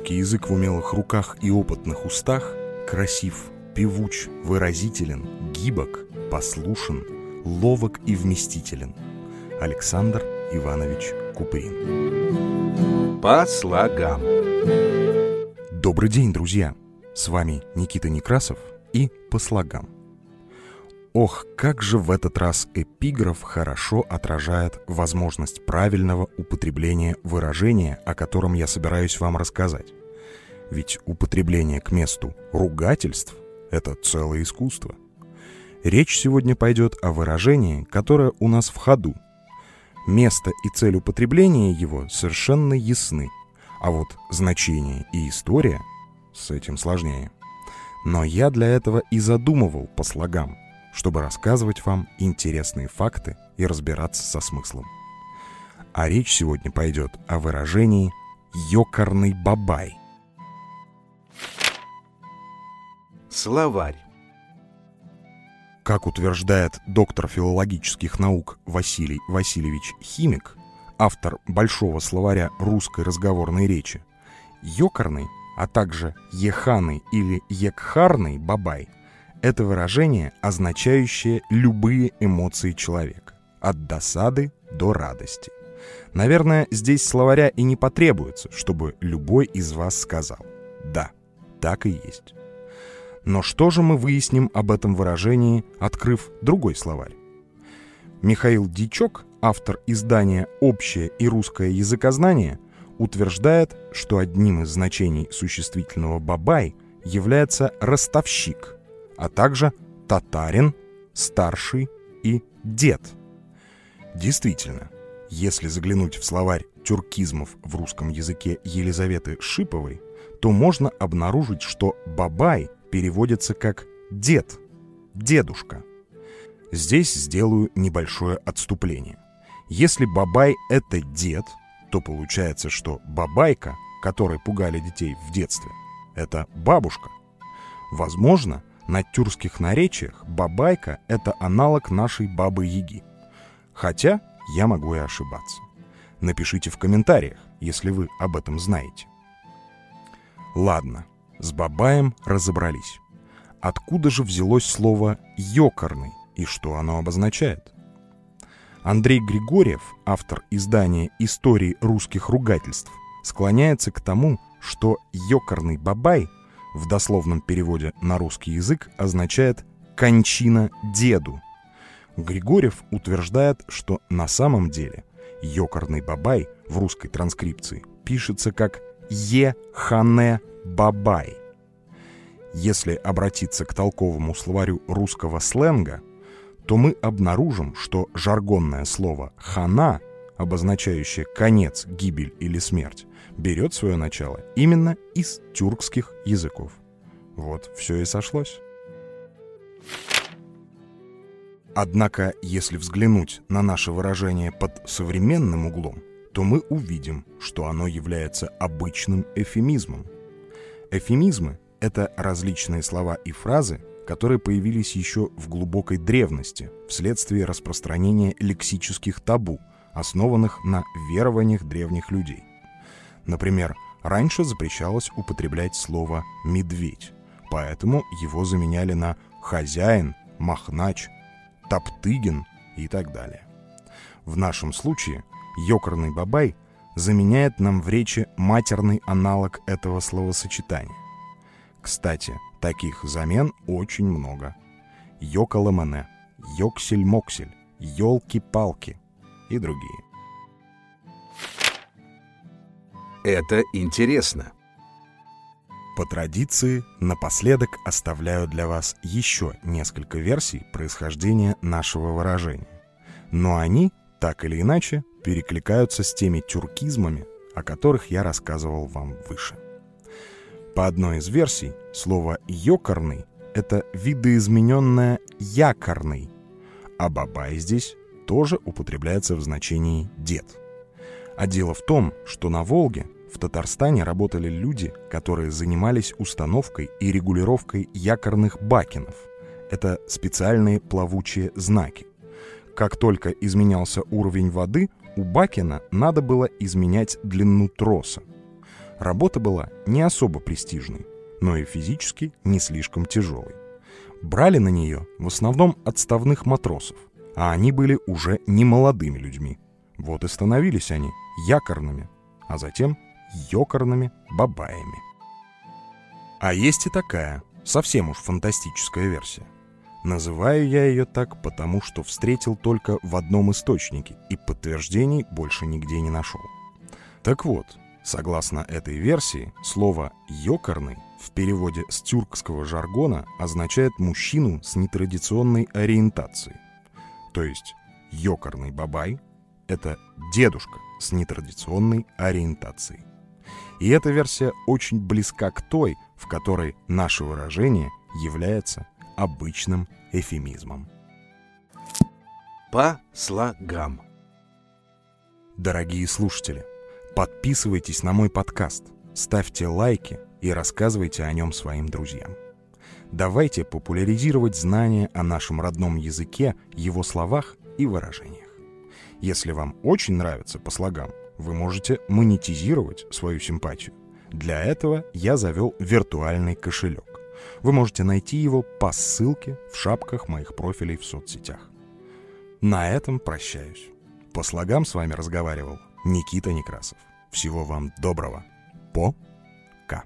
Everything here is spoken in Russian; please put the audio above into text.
Русский язык в умелых руках и опытных устах красив, певуч, выразителен, гибок, послушен, ловок и вместителен. Александр Иванович Куприн. По слогам. Добрый день, друзья! С вами Никита Некрасов и «По слогам». Ох, как же в этот раз эпиграф хорошо отражает возможность правильного употребления выражения, о котором я собираюсь вам рассказать. Ведь употребление к месту ругательств — это целое искусство. Речь сегодня пойдет о выражении, которое у нас в ходу. Место и цель употребления его совершенно ясны, а вот значение и история с этим сложнее. Но я для этого и задумывал по слогам — чтобы рассказывать вам интересные факты и разбираться со смыслом. А речь сегодня пойдет о выражении «ёкарный бабай». Словарь. Как утверждает доктор филологических наук Василий Васильевич Химик, автор большого словаря русской разговорной речи, ёкарный, а также еханый или екхарный бабай – это выражение, означающее любые эмоции человека, от досады до радости. Наверное, здесь словаря и не потребуется, чтобы любой из вас сказал «да, так и есть». Но что же мы выясним об этом выражении, открыв другой словарь? Михаил Дичок, автор издания «Общее и русское языкознание», утверждает, что одним из значений существительного «бабай» является «ростовщик», а также татарин, старший и дед. Действительно, если заглянуть в словарь тюркизмов в русском языке Елизаветы Шиповой, то можно обнаружить, что «бабай» переводится как «дед», «дедушка». Здесь сделаю небольшое отступление. Если бабай — это дед, то получается, что бабайка, которой пугали детей в детстве, это бабушка. Возможно, на тюркских наречиях бабайка — это аналог нашей бабы-яги. Хотя я могу и ошибаться. Напишите в комментариях, если вы об этом знаете. Ладно, с бабаем разобрались. Откуда же взялось слово «ёкарный» и что оно обозначает? Андрей Григорьев, автор издания «Истории русских ругательств», склоняется к тому, что «ёкарный бабай» — в дословном переводе на русский язык означает «кончина деду». Григорьев утверждает, что на самом деле «ёкарный бабай» в русской транскрипции пишется как «е-хане бабай». Если обратиться к толковому словарю русского сленга, то мы обнаружим, что жаргонное слово «хана», обозначающее конец, гибель или смерть, берет свое начало именно из тюркских языков. Вот все и сошлось. Однако, если взглянуть на наше выражение под современным углом, то мы увидим, что оно является обычным эфемизмом. Эфемизмы — это различные слова и фразы, которые появились еще в глубокой древности вследствие распространения лексических табу, основанных на верованиях древних людей. Например, раньше запрещалось употреблять слово «медведь», поэтому его заменяли на «хозяин», «махнач», «топтыгин» и так далее. В нашем случае «ёкарный бабай» заменяет нам в речи матерный аналог этого словосочетания. Кстати, таких замен очень много. Йокаламене, Йоксель-моксель, Ёлки-палки и другие. Это интересно. По традиции, напоследок оставляю для вас еще несколько версий происхождения нашего выражения. Но они, так или иначе, перекликаются с теми тюркизмами, о которых я рассказывал вам выше. По одной из версий, слово «ёкарный» — это видоизмененное «якорный», а «бабай» здесь тоже употребляется в значении «дед». А дело в том, что на Волге в Татарстане работали люди, которые занимались установкой и регулировкой якорных бакенов. Это специальные плавучие знаки. Как только изменялся уровень воды, у бакена надо было изменять длину троса. Работа была не особо престижной, но и физически не слишком тяжелой. Брали на нее в основном отставных матросов, а они были уже не молодыми людьми. Вот и становились они якорными, а затем ёкорными бабаями. А есть и такая, совсем уж фантастическая версия. Называю я ее так, потому что встретил только в одном источнике и подтверждений больше нигде не нашел. Так вот, согласно этой версии, слово «ёкорный» в переводе с тюркского жаргона означает мужчину с нетрадиционной ориентацией. То есть ёкорный бабай — это дедушка с нетрадиционной ориентацией. И эта версия очень близка к той, в которой наше выражение является обычным эфемизмом. По слогам. Дорогие слушатели, подписывайтесь на мой подкаст, ставьте лайки и рассказывайте о нем своим друзьям. Давайте популяризировать знания о нашем родном языке, его словах и выражениях. Если вам очень нравится по слогам, вы можете монетизировать свою симпатию. Для этого я завел виртуальный кошелек. Вы можете найти его по ссылке в шапках моих профилей в соцсетях. На этом прощаюсь. По слогам с вами разговаривал Никита Некрасов. Всего вам доброго. По-ка.